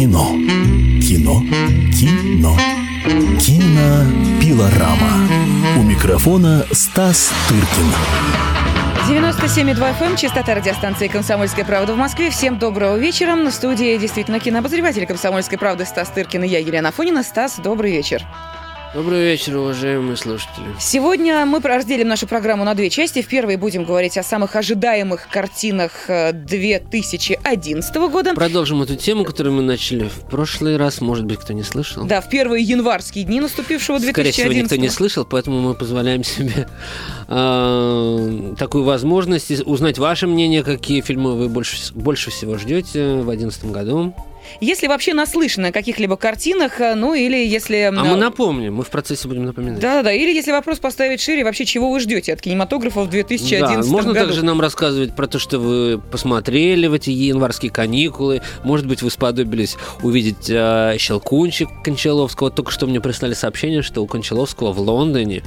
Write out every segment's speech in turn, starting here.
Кино. Кино. Кино. Кино. Пилорама. У микрофона Стас Тыркин. 97,2 FM, частота радиостанции «Комсомольская правда» в Москве. Всем доброго вечера. На студии действительно кинообозреватель «Комсомольской правды» Стас Тыркин и я, Елена Фонина. Стас, добрый вечер. Добрый вечер, уважаемые слушатели. Сегодня мы разделим нашу программу на две части. В первой будем говорить о самых ожидаемых картинах 2011 э, года. Продолжим эту тему, которую мы начали в прошлый раз. Может быть, кто не слышал. Да, в первые январские дни наступившего 2011 Скорее всего, никто не слышал, поэтому мы позволяем себе э, такую возможность узнать ваше мнение, какие фильмы вы больше, больше всего ждете в 2011 году. Если вообще наслышаны о каких-либо картинах, э, ну или если... А мы напомним, мы в процессе будем напоминать. Да-да-да, или если вопрос поставить шире, вообще чего вы ждете от кинематографа в 2011 да, можно году? также нам рассказывать про то, что вы посмотрели в эти январские каникулы. Может быть, вы сподобились увидеть э, «Щелкунчик» Кончаловского. Только что мне прислали сообщение, что у Кончаловского в Лондоне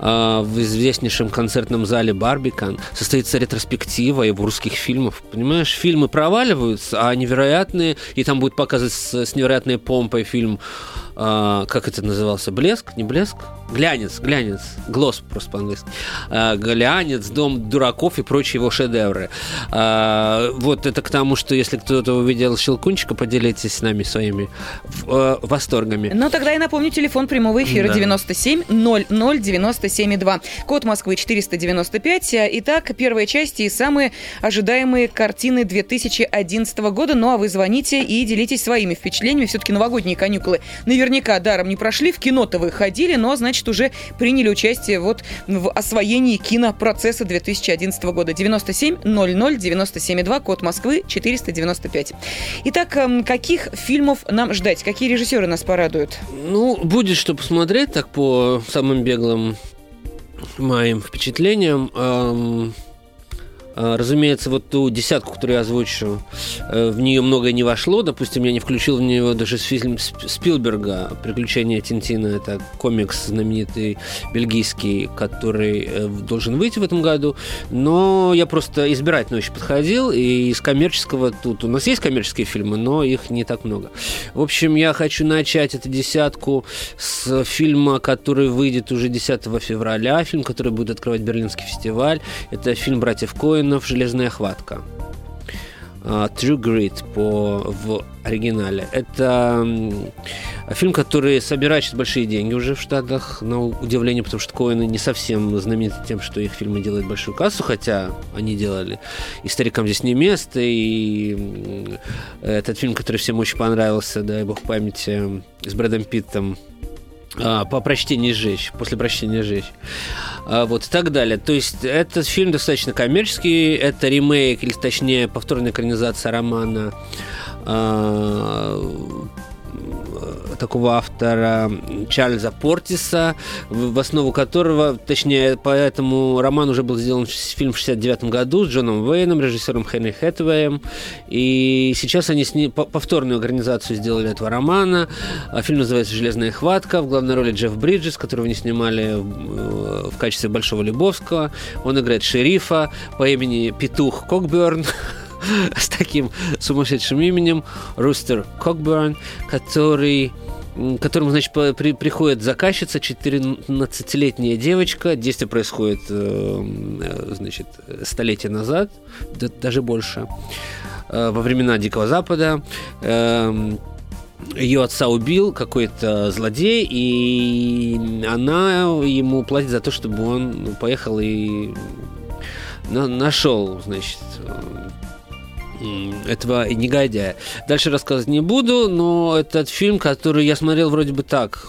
э, в известнейшем концертном зале «Барбикан» состоится ретроспектива его русских фильмов. Понимаешь, фильмы проваливаются, а невероятные, и там будет показывать с, с невероятной помпой фильм а, как это назывался, блеск, не блеск, глянец, глянец, глосс просто по-английски, а, глянец, дом дураков и прочие его шедевры. А, вот это к тому, что если кто-то увидел Щелкунчика, поделитесь с нами своими э, восторгами. Ну, тогда я напомню, телефон прямого эфира да. 97 00 97 2. Код Москвы 495. Итак, первая часть и самые ожидаемые картины 2011 года. Ну, а вы звоните и делитесь своими впечатлениями. Все-таки новогодние каникулы наверняка наверняка даром не прошли, в кино-то вы ходили, но, значит, уже приняли участие вот в освоении кинопроцесса 2011 года. 97 00 97 2, код Москвы 495. Итак, эм, каких фильмов нам ждать? Какие режиссеры нас порадуют? Ну, будет что посмотреть, так по самым беглым моим впечатлениям. Эм, разумеется, вот ту десятку, которую я озвучил, э, в нее многое не вошло. Допустим, я не включил в нее даже фильм Спилберга «Приключения Тинтина». Это комикс знаменитый бельгийский, который э, должен выйти в этом году. Но я просто избирательно очень подходил. И из коммерческого тут... У нас есть коммерческие фильмы, но их не так много. В общем, я хочу начать эту десятку с фильма, который выйдет уже 10 февраля. Фильм, который будет открывать Берлинский фестиваль. Это фильм «Братьев Коэн» Воинов «Железная хватка». Uh, True Grit по, в оригинале. Это фильм, который собирает сейчас большие деньги уже в Штатах, на удивление, потому что Коины не совсем знамениты тем, что их фильмы делают большую кассу, хотя они делали и «Старикам здесь не место», и этот фильм, который всем очень понравился, дай бог памяти, с Брэдом Питтом, а, по прочтении сжечь, после прочтения сжечь. А, вот и так далее. То есть этот фильм достаточно коммерческий, это ремейк, или точнее повторная экранизация романа а, такого автора Чарльза Портиса, в основу которого, точнее, по этому роману уже был сделан фильм в 69 году с Джоном Уэйном, режиссером Хенри Хэтвеем, и сейчас они сни... повторную организацию сделали этого романа. А фильм называется «Железная хватка», в главной роли Джефф Бриджес, которого они снимали э, в качестве Большого Любовского. Он играет шерифа по имени Петух Кокберн, с таким сумасшедшим именем Рустер Кокберн, который которому, значит, при, приходит заказчица, 14-летняя девочка. Действие происходит, э, э, значит, столетия назад, даже больше, э, во времена Дикого Запада. Ее отца убил какой-то злодей, и она ему платит за то, чтобы он поехал и нашел, значит, этого негодяя. Дальше рассказывать не буду, но этот фильм, который я смотрел вроде бы так,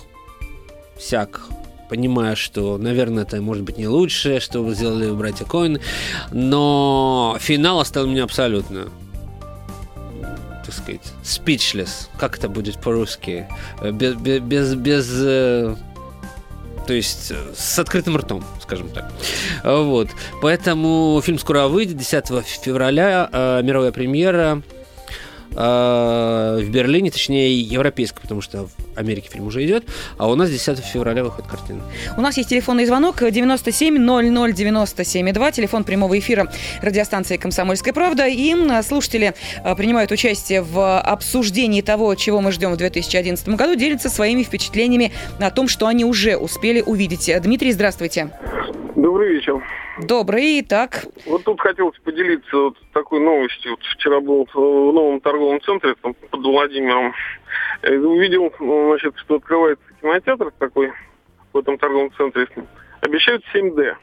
всяк, понимая, что, наверное, это может быть не лучшее, что вы сделали братья Коин, но финал оставил меня абсолютно так сказать, speechless. Как это будет по-русски? Без, без, без, э, то есть э, с открытым ртом, скажем так. Вот. Поэтому фильм скоро выйдет, 10 февраля, э, мировая премьера. э, в Берлине, точнее, европейской, потому что Америке фильм уже идет, а у нас 10 февраля выходит картина. У нас есть телефонный звонок 97 00 97 2, телефон прямого эфира радиостанции «Комсомольская правда». И слушатели э, принимают участие в обсуждении того, чего мы ждем в 2011 году, делятся своими впечатлениями о том, что они уже успели увидеть. Дмитрий, здравствуйте. Добрый вечер. Добрый, так. Вот тут хотелось поделиться вот такой новостью. Вот вчера был в новом торговом центре там, под Владимиром. Я увидел, значит, что открывается кинотеатр такой в этом торговом центре. Обещают 7D.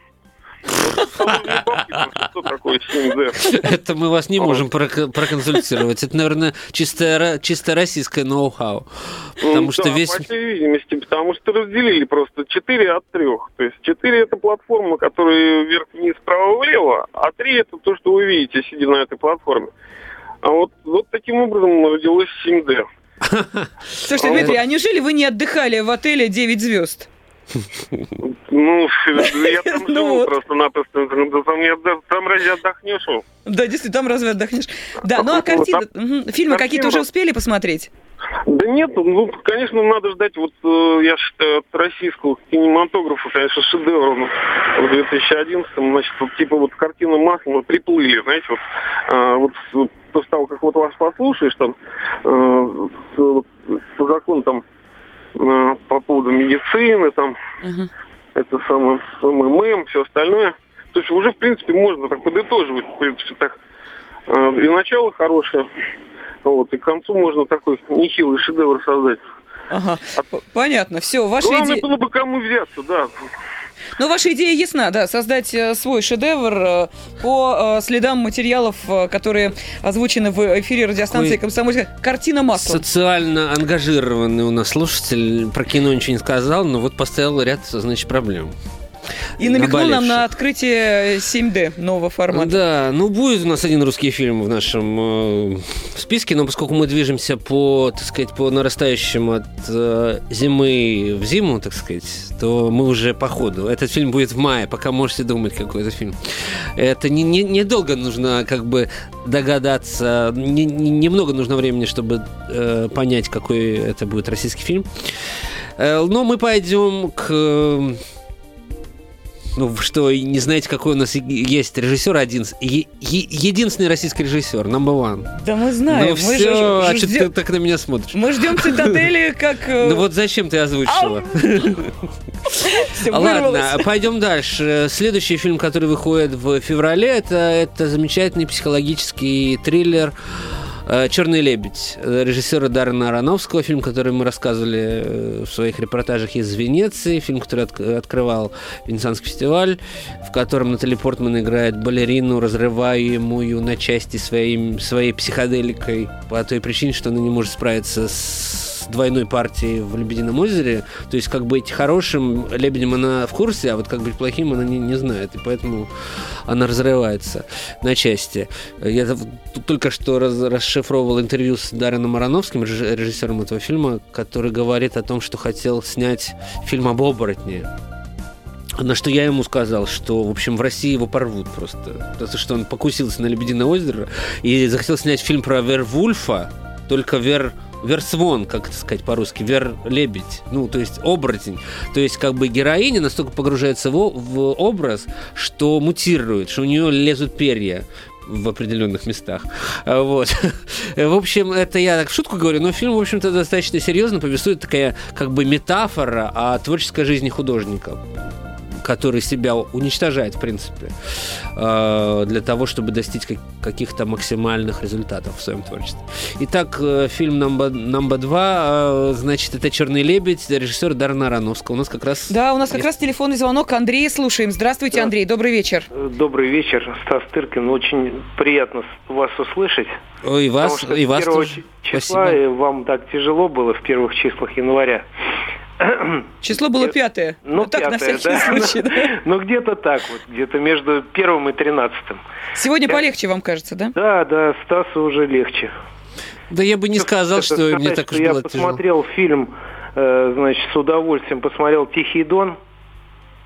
Что такое 7D? Это мы вас не можем проконсультировать. Это, наверное, чисто, чисто российское ноу-хау. Потому что весь... по всей видимости, потому что разделили просто 4 от 3. То есть 4 это платформа, которая вверх-вниз, справа-влево, а 3 это то, что вы видите, сидя на этой платформе. А вот, вот таким образом родилось 7D. Слушайте, Дмитрий, а неужели вы не отдыхали в отеле 9 звезд? Ну, я там ну живу просто-напросто. Там разве отдохнешь? Да, действительно, там разве отдохнешь? Да, ну а картины, фильмы какие-то уже успели посмотреть? Да нет, ну, конечно, надо ждать, вот, э, я считаю, от российского кинематографа, конечно, шедевр в 2011 значит, вот, типа вот картина Маслова приплыли, знаете, вот, а, вот после того, как вот вас послушаешь, там, э, по закону там э, по поводу медицины, там, uh-huh. это самое, МММ, все остальное. То есть уже, в принципе, можно так подытоживать, в принципе, так. Э, и начало хорошее, вот, и к концу можно такой нехилый шедевр создать. Ага, а... понятно, все, ваши Главное идеи... было бы кому взяться, да. Ну, ваша идея ясна, да, создать э, свой шедевр э, по э, следам материалов, которые озвучены в эфире радиостанции «Комсомольская». Картина масла. Социально ангажированный у нас слушатель про кино ничего не сказал, но вот поставил ряд, значит, проблем. И намекнул нам на открытие 7D нового формата. Да, ну будет у нас один русский фильм в нашем э, списке, но поскольку мы движемся по, так сказать, по нарастающему от э, зимы в зиму, так сказать, то мы уже по ходу. Этот фильм будет в мае, пока можете думать, какой это фильм. Это недолго не, не долго нужно как бы догадаться, не, не, немного нужно времени, чтобы э, понять, какой это будет российский фильм. Э, но мы пойдем к ну, что не знаете, какой у нас есть режиссер один, е- е- единственный российский режиссер, number one. Да мы знаем. Ну мы все, же, а что ты так на меня смотришь? Мы ждем цитадели как... Э, ну вот зачем ты озвучила? Ладно, пойдем дальше. Следующий фильм, который выходит в феврале, это, это замечательный психологический триллер «Черный лебедь» режиссера Даррена Ароновского, фильм, который мы рассказывали э, в своих репортажах из Венеции, фильм, который от, открывал Венецианский фестиваль, в котором Натали Портман играет балерину, разрываемую на части своим, своей психоделикой по той причине, что она не может справиться с двойной партии в «Лебедином озере». То есть, как быть хорошим лебедем она в курсе, а вот как быть плохим она не, не знает. И поэтому она разрывается на части. Я только что раз, расшифровывал интервью с Дарреном Ароновским, режиссером этого фильма, который говорит о том, что хотел снять фильм об оборотне. На что я ему сказал, что, в общем, в России его порвут просто. Потому что он покусился на Лебединое озеро и захотел снять фильм про Вервульфа, только Вер версвон, как это сказать по-русски, вер-лебедь, ну, то есть оборотень. То есть, как бы героиня настолько погружается в, в образ, что мутирует, что у нее лезут перья в определенных местах. А, вот. В общем, это я так в шутку говорю, но фильм, в общем-то, достаточно серьезно повествует такая как бы метафора о творческой жизни художника который себя уничтожает, в принципе, э, для того, чтобы достичь каких-то максимальных результатов в своем творчестве. Итак, э, фильм номер, номер два, э, значит, это «Черный лебедь», режиссер Дарна Рановского. У нас как раз... Да, у нас как раз телефонный звонок. Андрей, слушаем. Здравствуйте, да. Андрей, добрый вечер. Добрый вечер, Стас Тыркин. Очень приятно вас услышать. И вас, и вас тоже. числа Спасибо. вам так тяжело было в первых числах января. Число было пятое. Ну, ну так, пятое, на всякий да. случай. Да? Ну, где-то так вот, где-то между первым и тринадцатым. Сегодня я... полегче, вам кажется, да? Да, да, Стасу уже легче. Да я бы не сказал, что сказать, мне так уж было Я посмотрел тяжело. фильм, э, значит, с удовольствием посмотрел «Тихий дон».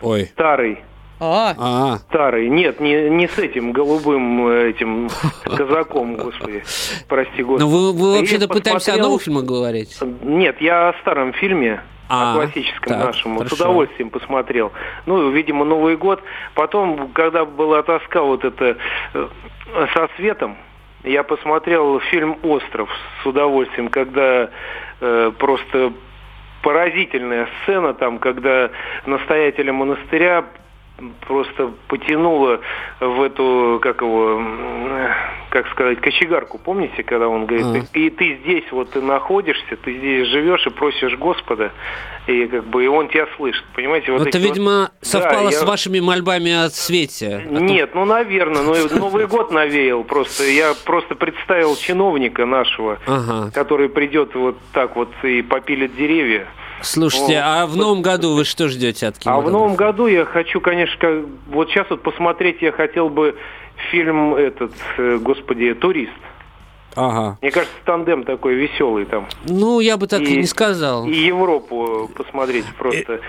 Ой. Старый. А, а. Старый. Нет, не, не с этим голубым э, этим казаком, господи. Прости, господи. Ну, вы, вы вообще-то пытаемся о новых фильмах говорить? Нет, я о старом фильме. А, о классическом так, нашем. Хорошо. С удовольствием посмотрел. Ну, видимо, Новый год. Потом, когда была тоска вот это э, со светом, я посмотрел фильм «Остров» с удовольствием, когда э, просто поразительная сцена там, когда настоятеля монастыря просто потянуло в эту, как его, как сказать, кочегарку, помните, когда он говорит, а. и ты здесь вот ты находишься, ты здесь живешь и просишь Господа, и как бы и он тебя слышит, понимаете? Вот это, видимо, вот... совпало да, с я... вашими мольбами о свете. Нет, ну, наверное, ну, Новый год навеял просто, я просто представил чиновника нашего, ага. который придет вот так вот и попилит деревья, Слушайте, а в новом году вы что ждете от кино? А в новом году я хочу, конечно, вот сейчас вот посмотреть я хотел бы фильм этот, э, господи, «Турист». Ага. Мне кажется, тандем такой веселый там. Ну, я бы так и, и не сказал. И Европу посмотреть просто. Э,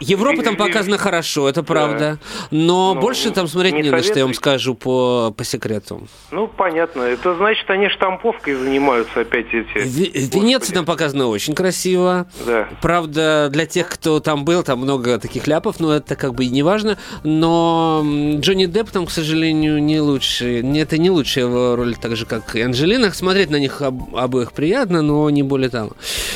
Европа там показана хорошо, это правда. Но ну, больше там смотреть не, не на что, я вам скажу по, по секрету. Ну, понятно. Это значит, они штамповкой занимаются опять эти. В, Венеция там показана очень красиво. Да. Правда, для тех, кто там был, там много таких ляпов, но это как бы и не важно. Но Джонни Депп там, к сожалению, не лучший. Это не лучшая его роль, так же, как и Анджелина смотреть на них об, обоих приятно, но не более того.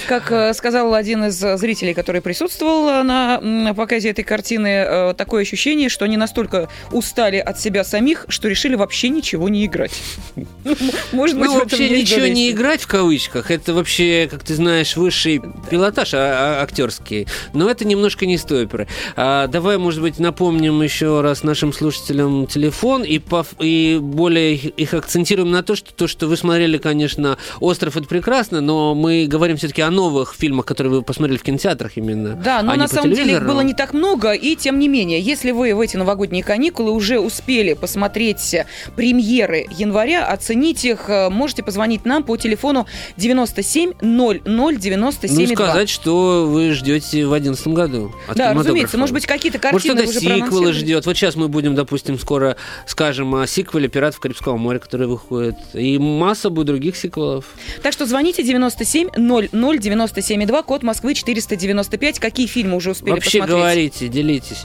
Как э, сказал один из зрителей, который присутствовал на показе этой картины, э, такое ощущение, что они настолько устали от себя самих, что решили вообще ничего не играть. Может быть, ну, вообще ничего не играть в кавычках. Это вообще, как ты знаешь, высший пилотаж а, а, актерский. Но это немножко не стоперы. А, давай, может быть, напомним еще раз нашим слушателям телефон и более их акцентируем на то, что то, что вы смотрели посмотрели, конечно, «Остров» — это прекрасно, но мы говорим все-таки о новых фильмах, которые вы посмотрели в кинотеатрах именно. Да, но а на самом деле их было не так много, и тем не менее, если вы в эти новогодние каникулы уже успели посмотреть премьеры января, оценить их, э, можете позвонить нам по телефону 97 00 97 Ну, сказать, что вы ждете в 2011 году. да, разумеется, может быть, какие-то картины Может, что-то сиквелы ждет. Вот сейчас мы будем, допустим, скоро скажем о сиквеле «Пиратов Карибского моря», который выходит. И масса будет других сиквелов. Так что звоните 97 00 97 2, код Москвы 495. Какие фильмы уже успели Вообще посмотреть? Вообще говорите, делитесь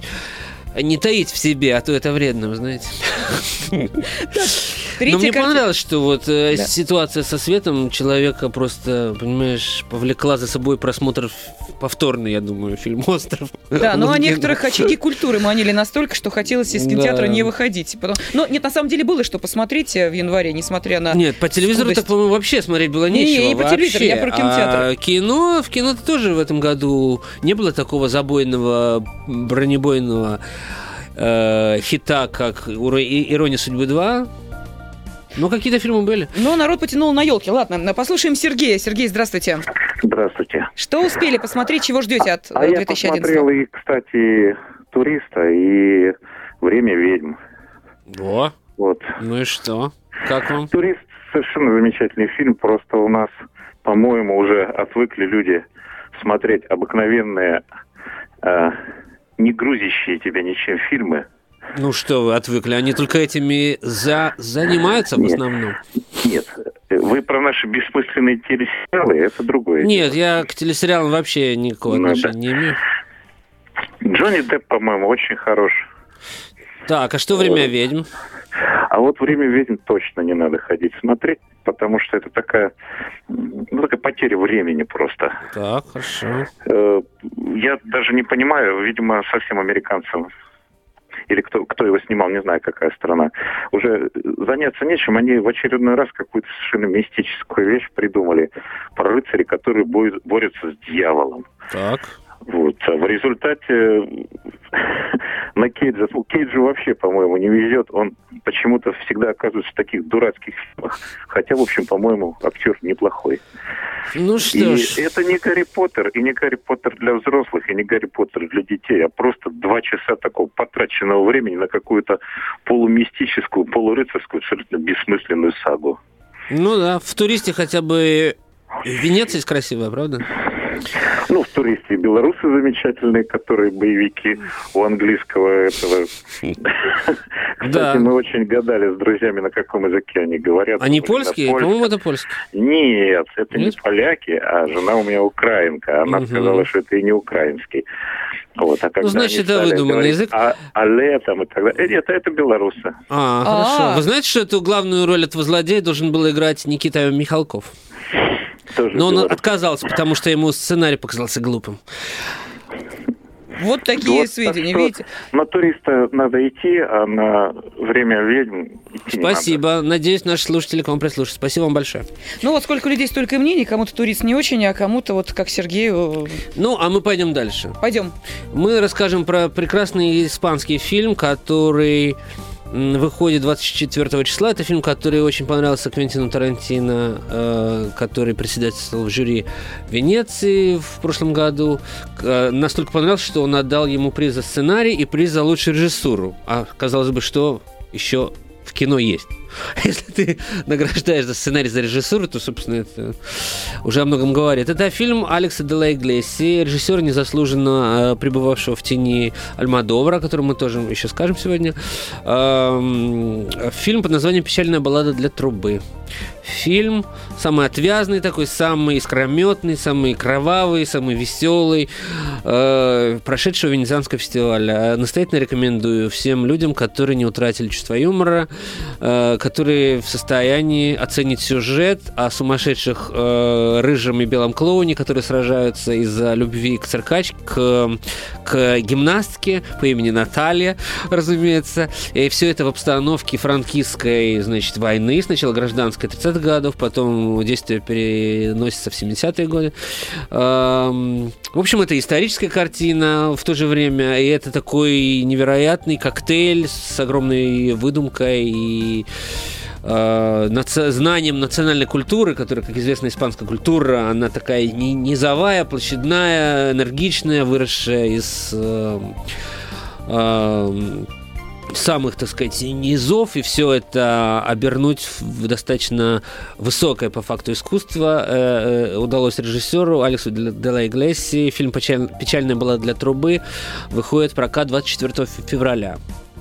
не таить в себе, а то это вредно, вы знаете. Но мне понравилось, что вот э, ситуация со светом человека просто, понимаешь, повлекла за собой просмотр повторный, я думаю, фильм «Остров». Да, но ну, а некоторых очаги культуры манили настолько, что хотелось из кинотеатра не выходить. Но нет, на самом деле было что посмотреть э, в январе, несмотря на Нет, по телевизору так, по-моему, вообще смотреть было нечего. Не, не по телевизору, я про кинотеатр. А кино, в кино тоже в этом году не было такого забойного, бронебойного э, хита, как «Ирония судьбы 2», ну, какие-то фильмы были. Ну, народ потянул на елки. Ладно, послушаем Сергея. Сергей, здравствуйте. Здравствуйте. Что успели посмотреть, чего ждете от а 2011 я посмотрел и, кстати, «Туриста», и «Время ведьм». Во. Вот. Ну и что? Как вам? «Турист» совершенно замечательный фильм. Просто у нас, по-моему, уже отвыкли люди смотреть обыкновенные э, не грузящие тебя ничем фильмы. Ну что вы отвыкли, они только этими за... занимаются в нет, основном? Нет, вы про наши бессмысленные телесериалы, это другое. Нет, дело. я к телесериалам вообще никакого ну, отношения да. не имею. Джонни Депп, по-моему, очень хорош. Так, а что «Время вот. ведьм»? А вот «Время ведьм» точно не надо ходить смотреть, потому что это такая, ну, такая потеря времени просто. Так, хорошо. Э, я даже не понимаю, видимо, совсем американцам или кто, кто его снимал, не знаю, какая страна, уже заняться нечем. Они в очередной раз какую-то совершенно мистическую вещь придумали про рыцарей, которые борются с дьяволом. Так. Вот. А в результате на Кейджа, ну, Кейджу вообще, по-моему, не везет. Он почему-то всегда оказывается в таких дурацких фильмах. Хотя, в общем, по-моему, актер неплохой. Ну что и ж. это не Гарри Поттер, и не Гарри Поттер для взрослых, и не Гарри Поттер для детей, а просто два часа такого потраченного времени на какую-то полумистическую, полурыцарскую, абсолютно бессмысленную сагу. Ну да, в туристе хотя бы Венеция красивая, правда? Ну, в туристе белорусы замечательные, которые боевики у английского этого. Кстати, мы очень гадали с друзьями, на каком языке они говорят. Они польские? По-моему, это польские. Нет, это не поляки, а жена у меня украинка. Она сказала, что это и не украинский. Вот, а ну, значит, это выдуманный язык. А, а летом и так далее. Нет, это белорусы. А, хорошо. А-а-а. Вы знаете, что эту главную роль этого злодея должен был играть Никита Михалков? Тоже Но он отказался, потому что ему сценарий показался глупым. Вот такие вот, сведения, так видите? На туриста надо идти, а на время ведьм идти Спасибо. Не надо. Надеюсь, наши слушатели к вам прислушаются. Спасибо вам большое. Ну вот сколько людей, столько и мнений. Кому-то турист не очень, а кому-то вот как Сергею... Ну, а мы пойдем дальше. Пойдем. Мы расскажем про прекрасный испанский фильм, который выходит 24 числа. Это фильм, который очень понравился Квентину Тарантино, э, который председательствовал в жюри Венеции в прошлом году. Э, настолько понравился, что он отдал ему приз за сценарий и приз за лучшую режиссуру. А казалось бы, что еще в кино есть. Если ты награждаешь за сценарий, за режиссуру, то, собственно, это уже о многом говорит. Это фильм Алекса де ла Иглеси, режиссера, незаслуженно э, пребывавшего в тени Альмадовра, о котором мы тоже еще скажем сегодня. Э, фильм под названием «Печальная баллада для трубы». Фильм самый отвязный такой, самый искрометный, самый кровавый, самый веселый, э, прошедшего Венецианского фестиваля. Настоятельно рекомендую всем людям, которые не утратили чувство юмора, э, которые в состоянии оценить сюжет о сумасшедших э, рыжем и белом клоуне, которые сражаются из-за любви к циркач, к, к гимнастке по имени Наталья, разумеется. И все это в обстановке франкистской, значит, войны, сначала гражданской 30-х годов, потом действие переносится в 70-е годы. В общем, это историческая картина в то же время, и это такой невероятный коктейль с огромной выдумкой и наци- знанием национальной культуры, которая, как известно, испанская культура, она такая низовая, площадная, энергичная, выросшая из самых, так сказать, низов, и все это обернуть в достаточно высокое по факту искусство э, э, удалось режиссеру Алексу Делла Иглеси. Фильм «Печальная была для трубы» выходит в прокат 24 февраля.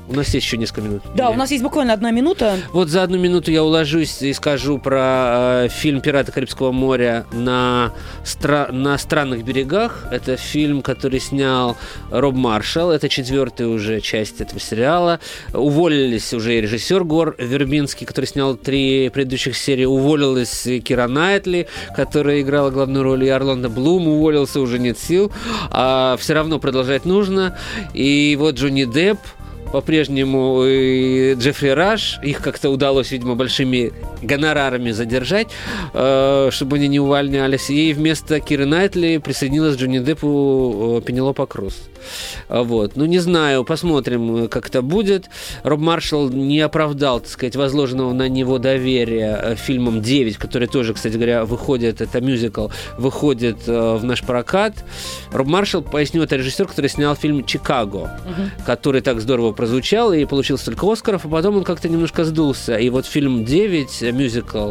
У нас есть еще несколько минут. Да, Или... у нас есть буквально одна минута. Вот за одну минуту я уложусь и скажу про э, фильм «Пираты Карибского моря» на, стра... на странных берегах. Это фильм, который снял Роб Маршалл. Это четвертая уже часть этого сериала. Уволились уже и режиссер Гор Вербинский, который снял три предыдущих серии. Уволилась Кира Найтли, которая играла главную роль, и Орландо Блум уволился, уже нет сил. А все равно продолжать нужно. И вот Джонни Депп, по-прежнему и Джеффри Раш. Их как-то удалось, видимо, большими гонорарами задержать, э, чтобы они не увольнялись. И вместо Киры Найтли присоединилась Джонни Деппу э, Пенелопа Круз. А вот. Ну, не знаю, посмотрим, как это будет. Роб Маршалл не оправдал, так сказать, возложенного на него доверия э, фильмом «9», который тоже, кстати говоря, выходит, это мюзикл, выходит в наш прокат. Роб Маршалл, поясню, это режиссер, который снял фильм «Чикаго», угу. который так здорово прозвучал и получил столько Оскаров, а потом он как-то немножко сдулся. И вот фильм «9», мюзикл,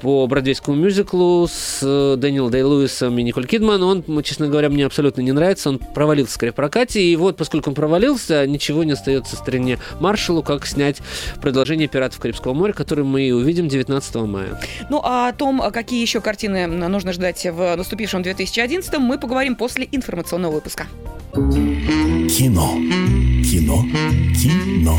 по бродвейскому мюзиклу с э, Дэниел Дэй Льюисом и Николь Кидман. Он, честно говоря, мне абсолютно не нравится. Он провалился скорее в прокате. И вот, поскольку он провалился, ничего не остается стране Маршалу, как снять продолжение «Пиратов Карибского моря», который мы увидим 19 мая. Ну, а о том, какие еще картины нужно ждать в наступившем 2011 мы поговорим после информационного выпуска. Кино. Кино. Кино.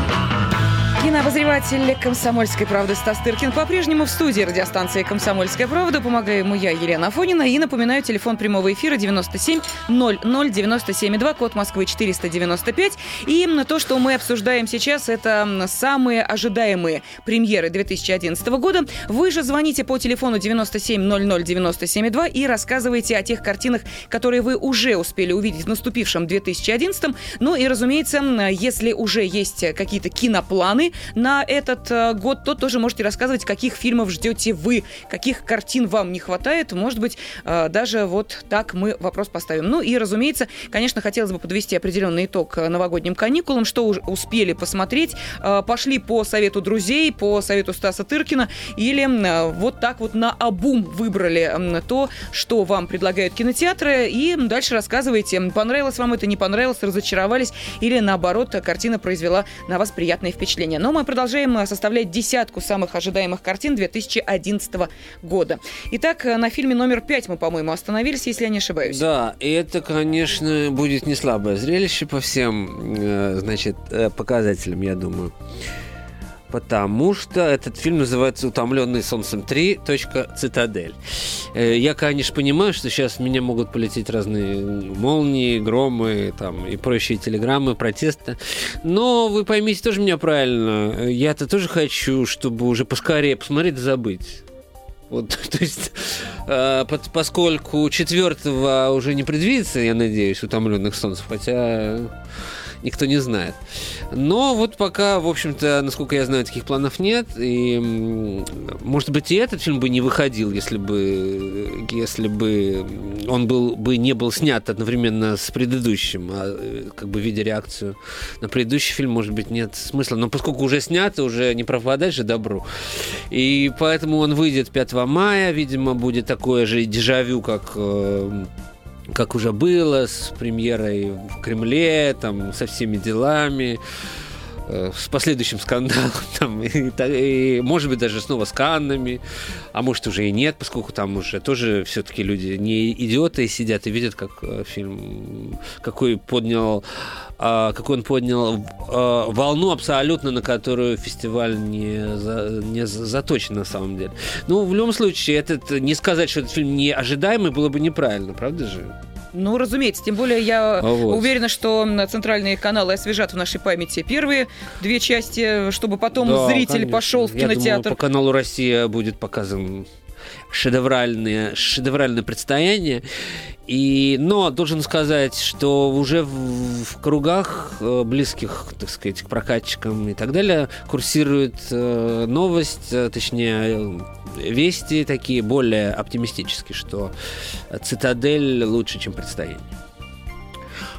Кинообозреватель «Комсомольской правды» Стас Тыркин по-прежнему в студии радиостанции «Комсомольская правда». Помогаю ему я, Елена Афонина. И напоминаю, телефон прямого эфира 97 00 97 2, код Москвы 495. И то, что мы обсуждаем сейчас, это самые ожидаемые премьеры 2011 года. Вы же звоните по телефону 97 00 97 2 и рассказывайте о тех картинах, которые вы уже успели увидеть в наступившем 2011. Ну и, разумеется, если уже есть какие-то кинопланы, на этот э, год, то тоже можете рассказывать, каких фильмов ждете вы, каких картин вам не хватает. Может быть, э, даже вот так мы вопрос поставим. Ну и, разумеется, конечно, хотелось бы подвести определенный итог новогодним каникулам, что уже успели посмотреть, пошли по совету друзей, по совету Стаса Тыркина, или вот так вот на обум выбрали то, что вам предлагают кинотеатры, и дальше рассказывайте, понравилось вам это, не понравилось, разочаровались, или наоборот, картина произвела на вас приятное впечатление. Но мы продолжаем э, составлять десятку самых ожидаемых картин 2011 года. Итак, э, на фильме номер пять мы, по-моему, остановились, если я не ошибаюсь. Да, и это, конечно, будет не слабое зрелище по всем, э, значит, показателям, я думаю потому что этот фильм называется «Утомленный солнцем 3. Цитадель». Э, я, конечно, понимаю, что сейчас меня могут полететь разные молнии, громы там, и прочие телеграммы, протесты. Но вы поймите тоже меня правильно. Я-то тоже хочу, чтобы уже поскорее посмотреть и забыть. Вот, то есть, э, под, поскольку четвертого уже не предвидится, я надеюсь, утомленных солнцев, хотя никто не знает. Но вот пока, в общем-то, насколько я знаю, таких планов нет. И, может быть, и этот фильм бы не выходил, если бы, если бы он был, бы не был снят одновременно с предыдущим, а как бы видя реакцию на предыдущий фильм, может быть, нет смысла. Но поскольку уже снят, уже не пропадать же добру. И поэтому он выйдет 5 мая, видимо, будет такое же дежавю, как э, как уже было, с премьерой в Кремле, там, со всеми делами, с последующим скандалом, там, и, и, может быть, даже снова с Каннами, а может, уже и нет, поскольку там уже тоже все-таки люди не идиоты сидят и видят, как э, фильм, какой поднял а, какой он поднял а, волну абсолютно, на которую фестиваль не, за, не заточен на самом деле. Ну, в любом случае, этот, не сказать, что этот фильм не ожидаемый, было бы неправильно, правда же? Ну, разумеется. Тем более я а вот. уверена, что центральные каналы освежат в нашей памяти первые две части, чтобы потом да, зритель конечно. пошел в кинотеатр. Я думаю, по каналу Россия будет показан шедевральное, шедевральное предстояние. И, но должен сказать, что уже в, в кругах э, близких, так сказать, к прокатчикам и так далее курсирует э, новость, э, точнее, вести такие более оптимистические, что «Цитадель» лучше, чем «Предстояние».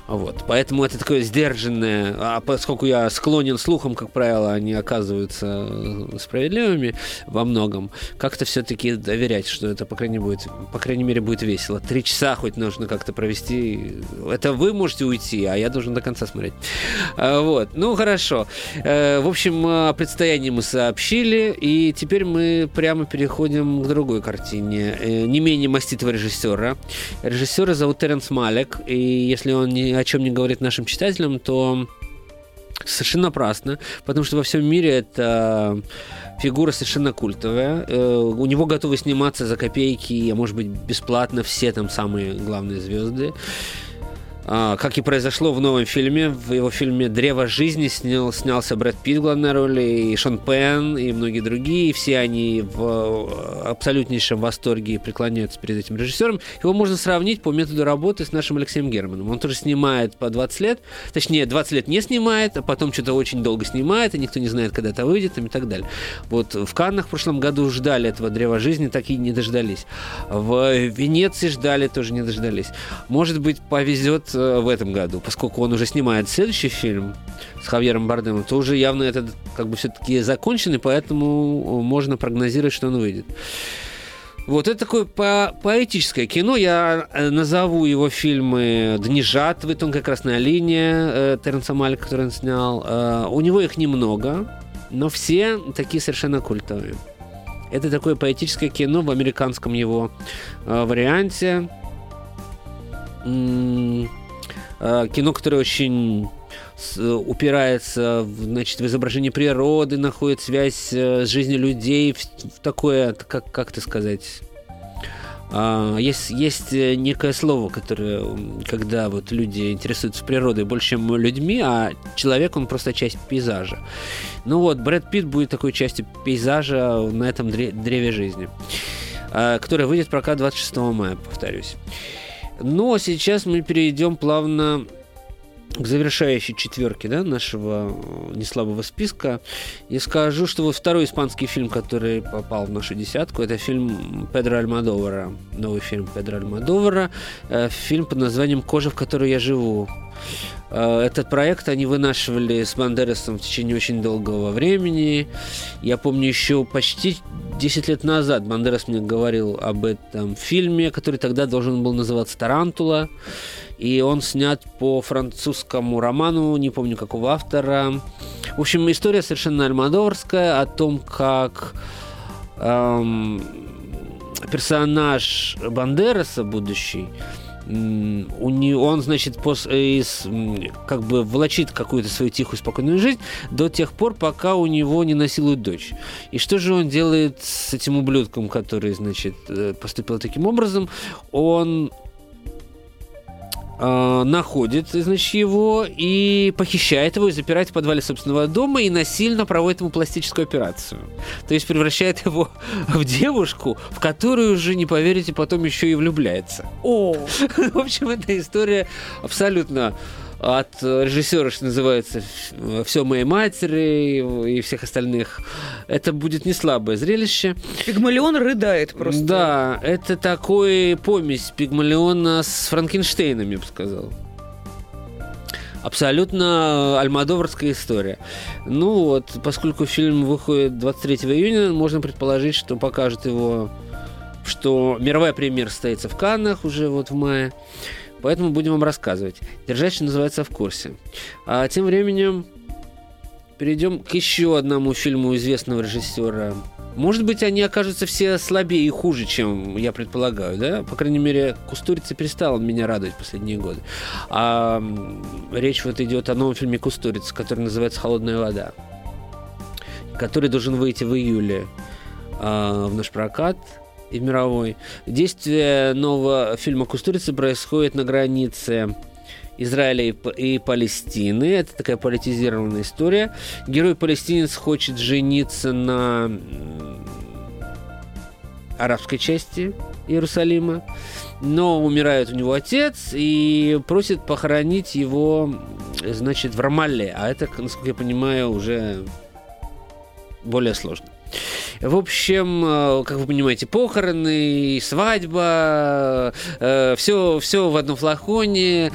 Вот. Поэтому это такое сдержанное, а поскольку я склонен слухам, как правило, они оказываются э, справедливыми во многом, как-то все-таки доверять, что это, по крайней, будет, по крайней мере, будет весело. Три часа хоть нужно как-то провести. Это вы можете уйти, а я должен до конца смотреть. А, вот. Ну, хорошо. Э, в общем, о предстоянии мы сообщили, и теперь мы прямо переходим к другой картине. Э, не менее маститого режиссера. Режиссера зовут Теренс Малек, и если он не о чем не говорит нашим читателям, то совершенно напрасно, потому что во всем мире это фигура совершенно культовая. Э, у него готовы сниматься за копейки, а может быть бесплатно все там самые главные звезды. А, как и произошло в новом фильме, в его фильме «Древо жизни» снял, снялся Брэд Питт в главной роли, и Шон Пен, и многие другие. И все они в э, абсолютнейшем восторге преклоняются перед этим режиссером. Его можно сравнить по методу работы с нашим Алексеем Германом. Он тоже снимает по 20 лет, точнее, 20 лет не снимает, а потом что-то очень долго снимает, и никто не знает, когда это выйдет, и так далее. Вот в Каннах в прошлом году ждали этого «Древа жизни», так и не дождались. В Венеции ждали, тоже не дождались. Может быть, повезет в этом году, поскольку он уже снимает следующий фильм с Хавьером Бардемом, то уже явно этот как бы все-таки законченный, поэтому можно прогнозировать, что он выйдет. Вот это такое по поэтическое кино. Я э, назову его фильмы «Дни жатвы», «Тонкая красная линия» э, Теренса Малика, который он снял. Э, у него их немного, но все такие совершенно культовые. Это такое поэтическое кино в американском его э, варианте. Э, кино, которое очень упирается значит, в изображение природы, находит связь э, с жизнью людей, в, такое, как, как это сказать, а, есть, есть некое слово, которое, когда вот люди интересуются природой больше, чем людьми, а человек, он просто часть пейзажа. Ну вот, Брэд Питт будет такой частью пейзажа на этом древе жизни, э, которая выйдет в прокат 26 мая, повторюсь. Но сейчас мы перейдем плавно к завершающей четверке да, нашего э, неслабого списка. И скажу, что вот второй испанский фильм, который попал в нашу десятку, это фильм Педро Альмадовара, новый фильм Педро Альмадовара, э, фильм под названием «Кожа, в которой я живу». Э, этот проект они вынашивали с Бандерасом в течение очень долгого времени. Я помню еще почти 10 лет назад Бандерас мне говорил об этом фильме, который тогда должен был называться «Тарантула». И он снят по французскому роману, не помню какого автора. В общем, история совершенно альмадорская о том, как эм, персонаж Бандераса будущий у него, он, значит, пос, из, как бы влачит какую-то свою тихую, спокойную жизнь до тех пор, пока у него не насилуют дочь. И что же он делает с этим ублюдком, который, значит, э, поступил таким образом? Он э, находит, значит, его и похищает его и запирает в подвале собственного дома и насильно проводит ему пластическую операцию. То есть превращает его в девушку, в которую уже, не поверите, потом еще и влюбляется. О! В общем, эта история абсолютно от режиссера, что называется, «Все моей матери» и всех остальных. Это будет не слабое зрелище. Пигмалион рыдает просто. Да, это такой помесь Пигмалиона с Франкенштейном, я бы сказал. Абсолютно альмадоварская история. Ну вот, поскольку фильм выходит 23 июня, можно предположить, что покажет его, что мировая премьера состоится в Каннах уже вот в мае. Поэтому будем вам рассказывать. Держать, что называется, в курсе. А тем временем перейдем к еще одному фильму известного режиссера. Может быть, они окажутся все слабее и хуже, чем я предполагаю, да? По крайней мере, Кустурица перестала меня радовать последние годы. А речь вот идет о новом фильме Кустурицы, который называется «Холодная вода», который должен выйти в июле а, в наш прокат – и мировой. Действие нового фильма Кустурицы происходит на границе Израиля и, и Палестины. Это такая политизированная история. Герой-палестинец хочет жениться на арабской части Иерусалима, но умирает у него отец и просит похоронить его, значит, в Рамалле. А это, насколько я понимаю, уже более сложно. В общем, э, как вы понимаете, похороны, свадьба, все, э, все в одном флаконе,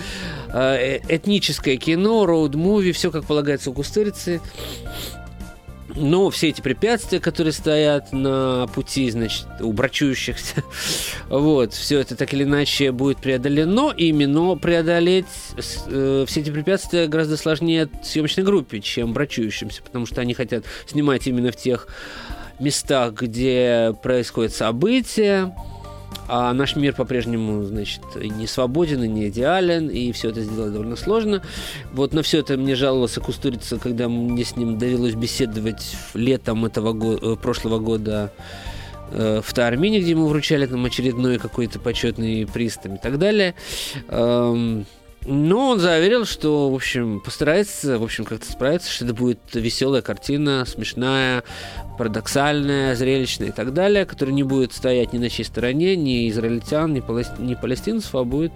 э, этническое кино, роуд-муви, все как полагается у Кустурицы. Но все эти препятствия, которые стоят на пути, значит, у брачующихся, вот, все это так или иначе будет преодолено, именно преодолеть э, все эти препятствия гораздо сложнее съемочной группе, чем брачующимся, потому что они хотят снимать именно в тех местах, где происходят события, а наш мир по-прежнему, значит, не свободен и не идеален, и все это сделать довольно сложно. Вот на все это мне жаловался Кустурица, когда мне с ним довелось беседовать летом этого года, э, прошлого года э, в Таармине, где ему вручали там очередной какой-то почетный приз и так далее. Но он заверил, что, в общем, постарается, в общем, как-то справиться, что это будет веселая картина, смешная, парадоксальная, зрелищная и так далее, которая не будет стоять ни на чьей стороне, ни израильтян, ни, ни палестинцев, а будет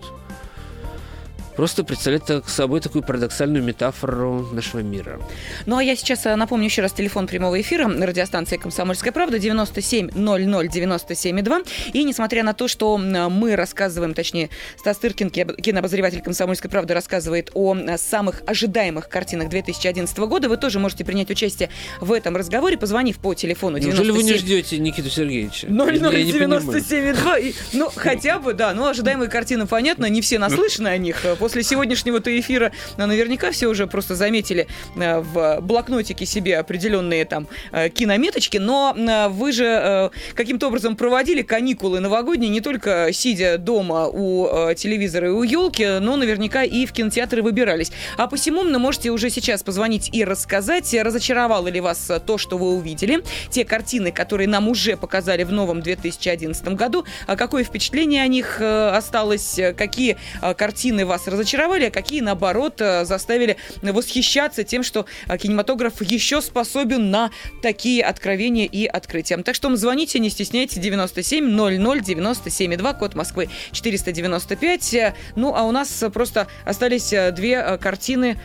просто представляет собой такую парадоксальную метафору нашего мира. Ну, а я сейчас э, напомню еще раз телефон прямого эфира радиостанции «Комсомольская правда» 97 00 97 2. И несмотря на то, что мы рассказываем, точнее, Стас Тыркин, кинообозреватель «Комсомольской правды», рассказывает о э, самых ожидаемых картинах 2011 года, вы тоже можете принять участие в этом разговоре, позвонив по телефону 97... Неужели вы не ждете Никиту Сергеевича? 0097 2. Ну, хотя бы, да. Ну, ожидаемые картины, понятно, не все наслышаны о них. Э, после сегодняшнего-то эфира ну, наверняка все уже просто заметили э, в блокнотике себе определенные там э, кинометочки, но вы же каким-то образом проводили каникулы новогодние не только сидя дома у телевизора и у елки, но наверняка и в кинотеатры выбирались. А посему можете уже сейчас позвонить и рассказать, разочаровало ли вас то, что вы увидели, те картины, которые нам уже показали в новом 2011 году, а какое впечатление о них осталось, какие картины вас разочаровали, а какие, наоборот, заставили восхищаться тем, что кинематограф еще способен на такие откровения и открытия. Так что звоните, не стесняйтесь, 97 00 97 2, код Москвы 495. Ну, а у нас просто остались две картины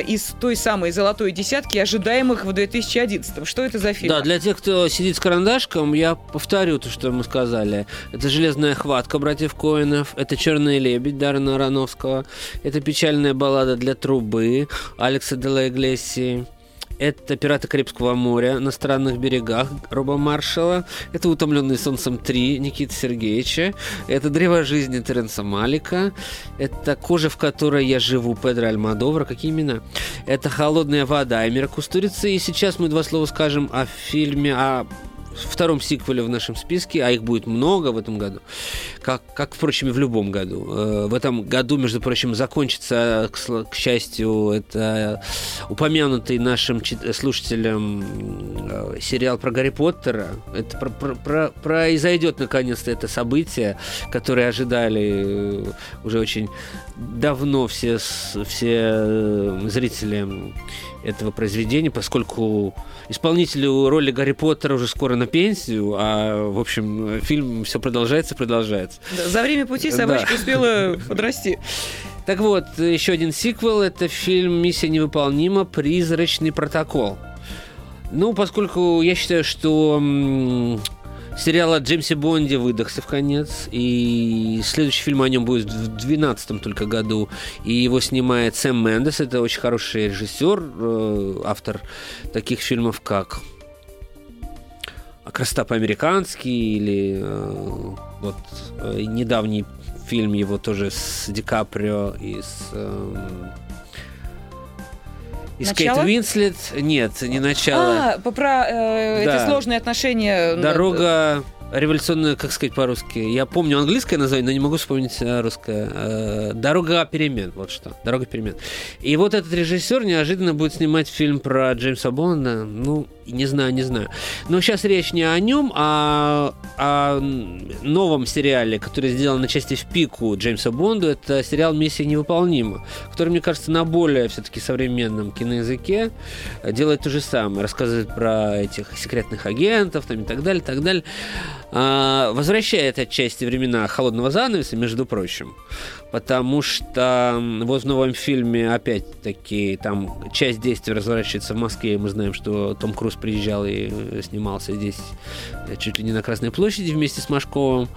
из той самой золотой десятки, ожидаемых в 2011. Что это за фильм? Да, для тех, кто сидит с карандашком, я повторю то, что мы сказали. Это «Железная хватка» братьев Коинов, это «Черный лебедь» Дарна Ароновского, это «Печальная баллада для трубы» Алекса Делла Иглесии, это «Пираты Карибского моря» на странных берегах Роба Маршала. Это «Утомленный солнцем 3» Никиты Сергеевича. Это «Древо жизни» Теренса Малика. Это «Кожа, в которой я живу» Педро Альмадовра. Какие имена? Это «Холодная вода» Эмира Кустурицы. И сейчас мы два слова скажем о фильме, о втором сиквеле в нашем списке, а их будет много в этом году, как, как впрочем, и в любом году. Э, в этом году, между прочим, закончится, к, к счастью, это упомянутый нашим слушателям э, сериал про Гарри Поттера. Это про, про, про, произойдет, наконец-то, это событие, которое ожидали э, уже очень давно все, все зрители этого произведения, поскольку исполнителю роли Гарри Поттера уже скоро на пенсию, а, в общем, фильм все продолжается, продолжается. Да, за время пути собачка да. успела подрасти. Так вот, еще один сиквел – это фильм «Миссия невыполнима. Призрачный протокол». Ну, поскольку я считаю, что Сериал о Джеймсе Бонде выдохся в конец, и следующий фильм о нем будет в 2012 только году, и его снимает Сэм Мендес, это очень хороший режиссер, э, автор таких фильмов, как «Красота по-американски» или э, вот э, недавний фильм его тоже с Ди Каприо и с и Начало? Кейт Винслет. Нет, не начало. А, про э, да. эти сложные отношения. Дорога революционная, как сказать по-русски. Я помню английское название, но не могу вспомнить э, русское. Э, Дорога перемен, вот что. Дорога перемен. И вот этот режиссер неожиданно будет снимать фильм про Джеймса Бонда. Ну, не знаю, не знаю. Но сейчас речь не о нем, а о новом сериале, который сделан на части в пику Джеймса Бонду. Это сериал «Миссия невыполнима», который, мне кажется, на более все-таки современном киноязыке делает то же самое. Рассказывает про этих секретных агентов там, и так далее, так далее. А, возвращает отчасти времена холодного занавеса, между прочим, потому что вот в новом фильме опять-таки там часть действия разворачивается в Москве, и мы знаем, что Том Круз приезжал и э, снимался здесь э, чуть ли не на Красной площади вместе с Машковым,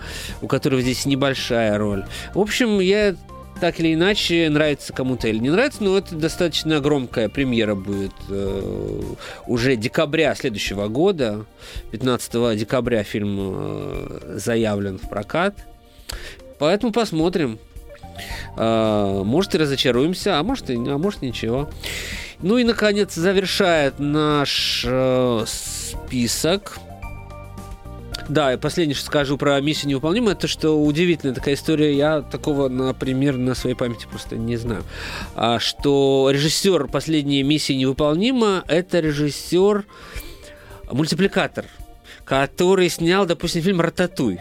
у которого здесь небольшая роль. В общем, я так или иначе, нравится кому-то или не нравится, но это достаточно громкая премьера будет э, уже декабря следующего года. 15 декабря фильм э, заявлен в прокат. Поэтому посмотрим. Э, может и разочаруемся, а может, и, а может ничего. Ну и, наконец, завершает наш э, список да, последнее, что скажу про миссию невыполнимую, это что удивительная такая история. Я такого, например, на своей памяти просто не знаю. А, что режиссер последней миссии невыполнима это режиссер мультипликатор, который снял, допустим, фильм Рататуй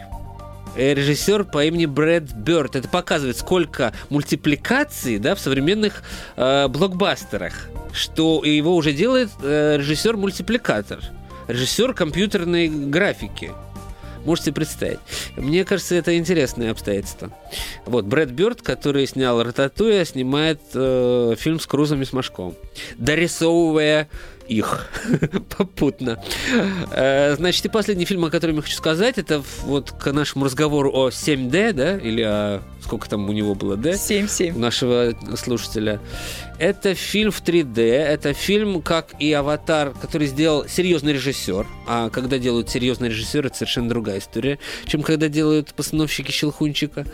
э, режиссер по имени Брэд Бёрд. Это показывает, сколько мультипликаций да, в современных э, блокбастерах, что его уже делает э, режиссер-мультипликатор, режиссер компьютерной графики. Можете представить. Мне кажется, это интересное обстоятельство. Вот, Брэд Бёрд, который снял «Рататуя», снимает э, фильм с Крузом и с Машковым, дорисовывая их попутно. Э, значит, и последний фильм, о котором я хочу сказать, это вот к нашему разговору о 7D, да, или о сколько там у него было, да? 7-7. У нашего слушателя. Это фильм в 3D, это фильм, как и «Аватар», который сделал серьезный режиссер, а когда делают серьезный режиссер, это совершенно другая история, чем когда делают постановщики «Щелкунчика».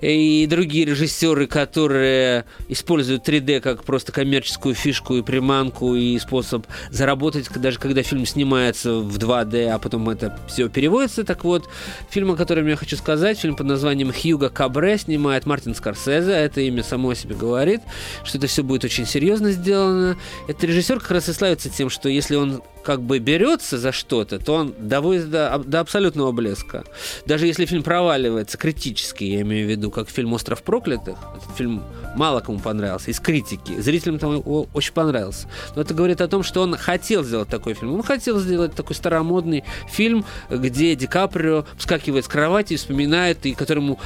И другие режиссеры, которые используют 3D как просто коммерческую фишку и приманку, и способ заработать, даже когда фильм снимается в 2D, а потом это все переводится. Так вот, фильм, о котором я хочу сказать, фильм под названием «Хьюго Кабре», снимает Мартин Скорсезе, это имя само себе говорит, что это все будет очень серьезно сделано. Этот режиссер как раз и славится тем, что если он как бы берется за что-то, то он доводит до, до абсолютного блеска. Даже если фильм проваливается критически, я имею в виду, как фильм «Остров проклятых», этот фильм мало кому понравился, из критики. Зрителям там очень понравился. Но это говорит о том, что он хотел сделать такой фильм. Он хотел сделать такой старомодный фильм, где Ди Каприо вскакивает с кровати и вспоминает, и которому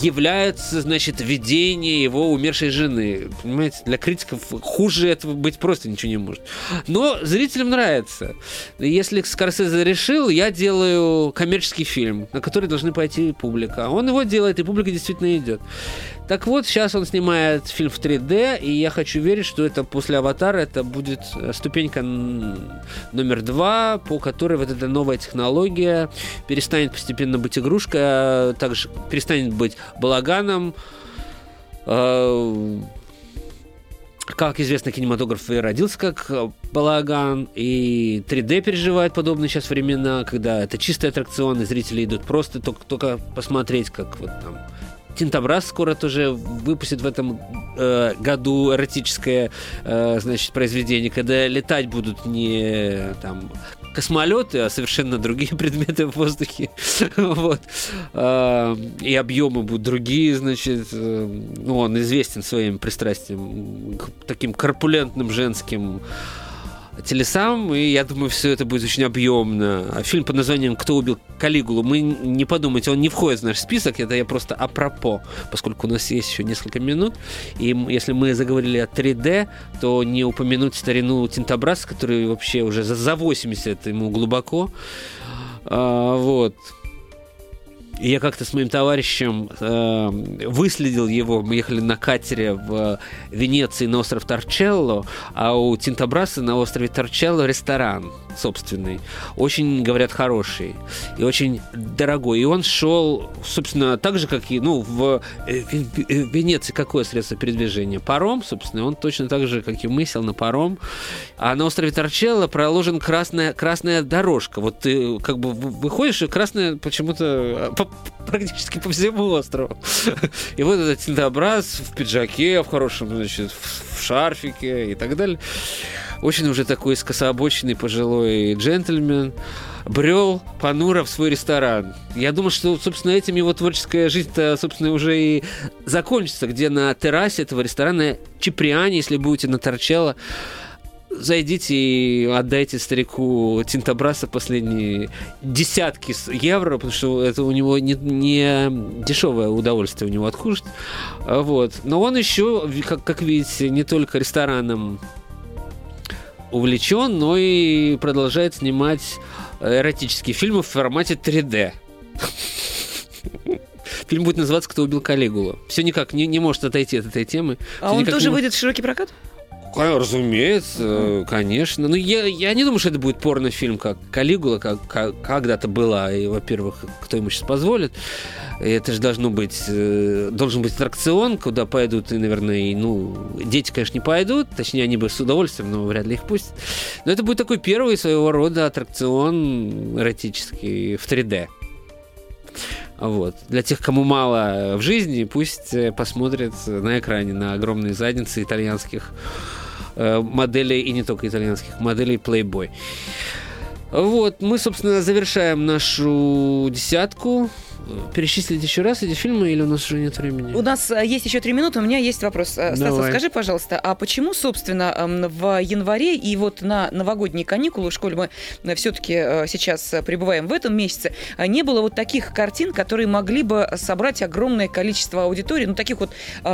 является, значит, видение его умершей жены. Понимаете, для критиков хуже этого быть просто ничего не может. Но зрителям нравится. Если Скорсезе решил, я делаю коммерческий фильм, на который должны пойти публика. Он его делает, и публика действительно идет. Так вот, сейчас он снимает фильм в 3D, и я хочу верить, что это после «Аватара» это будет ступенька номер два, по которой вот эта новая технология перестанет постепенно быть игрушкой, а также перестанет быть балаганом, а, как известно, кинематограф и родился как балаган, и 3D переживает подобные сейчас времена, когда это чистый аттракцион, и зрители идут просто только, только посмотреть, как вот там Тинтобраз скоро тоже выпустит в этом э, году эротическое э, значит, произведение, когда летать будут не там космолеты, а совершенно другие предметы в воздухе. вот. И объемы будут другие, значит. Э, ну, он известен своим пристрастием к таким корпулентным женским телесам, и я думаю, все это будет очень объемно. А фильм под названием «Кто убил Калигулу?» мы не подумайте, он не входит в наш список, это я просто апропо, поскольку у нас есть еще несколько минут, и если мы заговорили о 3D, то не упомянуть старину Тинтобраз, который вообще уже за 80 ему глубоко. А, вот. И я как-то с моим товарищем э, выследил его. Мы ехали на катере в Венеции на остров Торчелло, а у Тинтобраса на острове Торчелло ресторан собственный. Очень, говорят, хороший и очень дорогой. И он шел, собственно, так же, как и ну, в, э, в, Венеции какое средство передвижения? Паром, собственно. Он точно так же, как и мы, сел на паром. А на острове Торчелло проложена красная, красная дорожка. Вот ты как бы выходишь, и красная почему-то практически по всему острову. И вот этот тинтобраз в пиджаке, в хорошем, значит, в шарфике и так далее. Очень уже такой скосообоченный пожилой джентльмен брел понуро в свой ресторан. Я думаю, что, собственно, этим его творческая жизнь-то, собственно, уже и закончится, где на террасе этого ресторана Чиприани, если будете на Торчелло, зайдите и отдайте старику Тинтобраса последние десятки евро, потому что это у него не, не дешевое удовольствие у него откушать. Вот. Но он еще, как, как видите, не только рестораном увлечен, но и продолжает снимать эротические фильмы в формате 3D. Фильм будет называться «Кто убил Калигулу». Все никак не, не может отойти от этой темы. А он тоже выйдет в широкий прокат? Разумеется, конечно. Но я, я не думаю, что это будет порнофильм, как Калигула, как, как когда-то была. И, во-первых, кто ему сейчас позволит. И это же должно быть, э, должен быть аттракцион, куда пойдут, и, наверное, и, ну, дети, конечно, не пойдут. Точнее, они бы с удовольствием, но вряд ли их пустят. Но это будет такой первый своего рода аттракцион эротический в 3D. Вот. Для тех, кому мало в жизни, пусть э, посмотрят на экране на огромные задницы итальянских моделей, и не только итальянских, моделей Playboy. Вот, мы, собственно, завершаем нашу десятку перечислить еще раз эти фильмы или у нас уже нет времени? У нас э, есть еще три минуты. У меня есть вопрос. Э, Стас, скажи, пожалуйста, а почему, собственно, эм, в январе и вот на новогодние каникулы в школе мы э, все-таки сейчас пребываем в этом месяце, не было вот таких картин, которые могли бы собрать огромное количество аудитории, ну, таких вот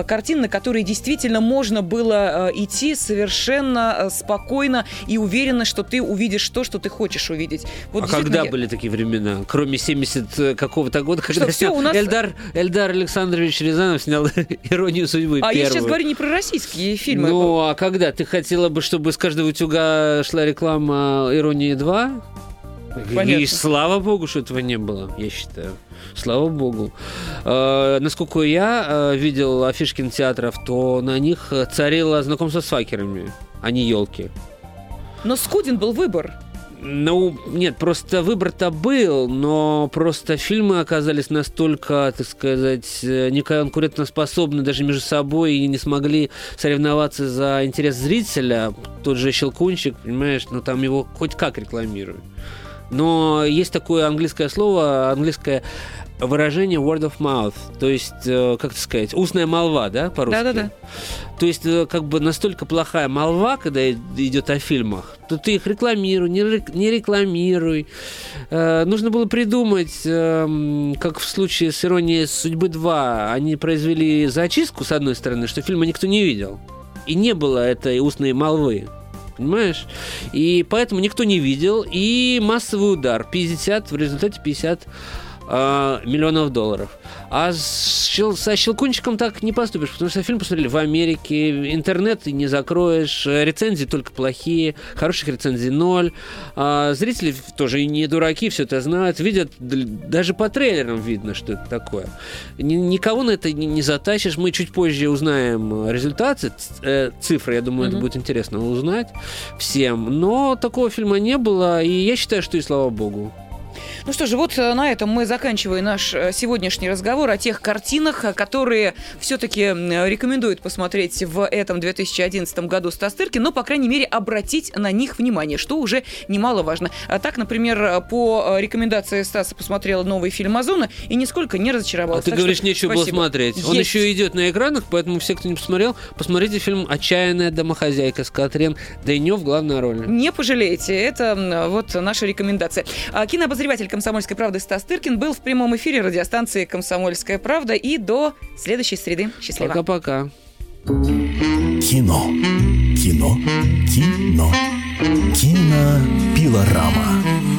картин, на которые действительно можно было идти совершенно спокойно и уверенно, что ты увидишь то, что ты хочешь увидеть. Вот а когда я... были такие времена? Кроме 70 какого-то года, когда что все у нас... Эльдар, Эльдар Александрович Рязанов снял «Иронию судьбы» А первую. я сейчас говорю не про российские фильмы. Ну, а когда? Ты хотела бы, чтобы с каждого утюга шла реклама «Иронии 2»? Понятно. И слава богу, что этого не было, я считаю. Слава богу. Э, насколько я э, видел афиши кинотеатров, то на них царило знакомство с факерами, а не елки. Но скуден был выбор. Ну, нет, просто выбор-то был, но просто фильмы оказались настолько, так сказать, неконкурентоспособны даже между собой и не смогли соревноваться за интерес зрителя. Тот же «Щелкунчик», понимаешь, ну там его хоть как рекламируют. Но есть такое английское слово, английское выражение word of mouth, то есть, э, как это сказать, устная молва, да, по-русски? Да-да-да. То есть, э, как бы настолько плохая молва, когда идет о фильмах, то ты их рекламируй, не рекламируй. Э, нужно было придумать, эм, как в случае с «Иронией судьбы 2», они произвели зачистку, с одной стороны, что фильма никто не видел. И не было этой устной молвы понимаешь? И поэтому никто не видел, и массовый удар, 50, в результате 50 э, миллионов долларов. А с, со Щелкунчиком так не поступишь, потому что фильм посмотрели в Америке, интернет не закроешь, рецензии только плохие, хороших рецензий ноль. А зрители тоже не дураки, все это знают, видят, даже по трейлерам видно, что это такое. Никого на это не затащишь, мы чуть позже узнаем результаты, э, цифры, я думаю, mm-hmm. это будет интересно узнать всем. Но такого фильма не было, и я считаю, что и слава богу. Ну что же, вот э, на этом мы заканчиваем наш э, сегодняшний разговор о тех картинах, э, которые все-таки рекомендуют посмотреть в этом 2011 году Стас Тыркин, но, по крайней мере, обратить на них внимание, что уже немаловажно. А так, например, по рекомендации Стаса посмотрела новый фильм «Озона» и нисколько не разочаровалась. А ты так говоришь, нечего было смотреть. Есть. Он еще идет на экранах, поэтому все, кто не посмотрел, посмотрите фильм «Отчаянная домохозяйка» с Катрин Дейнё в главной роли. Не пожалеете. Это вот наша рекомендация. А кинообозреватель «Комсомольской правды» Стас Тыркин был в прямом эфире радиостанции «Комсомольская правда». И до следующей среды. Счастливо. Пока-пока. Кино. Кино. Кино. Кинопилорама.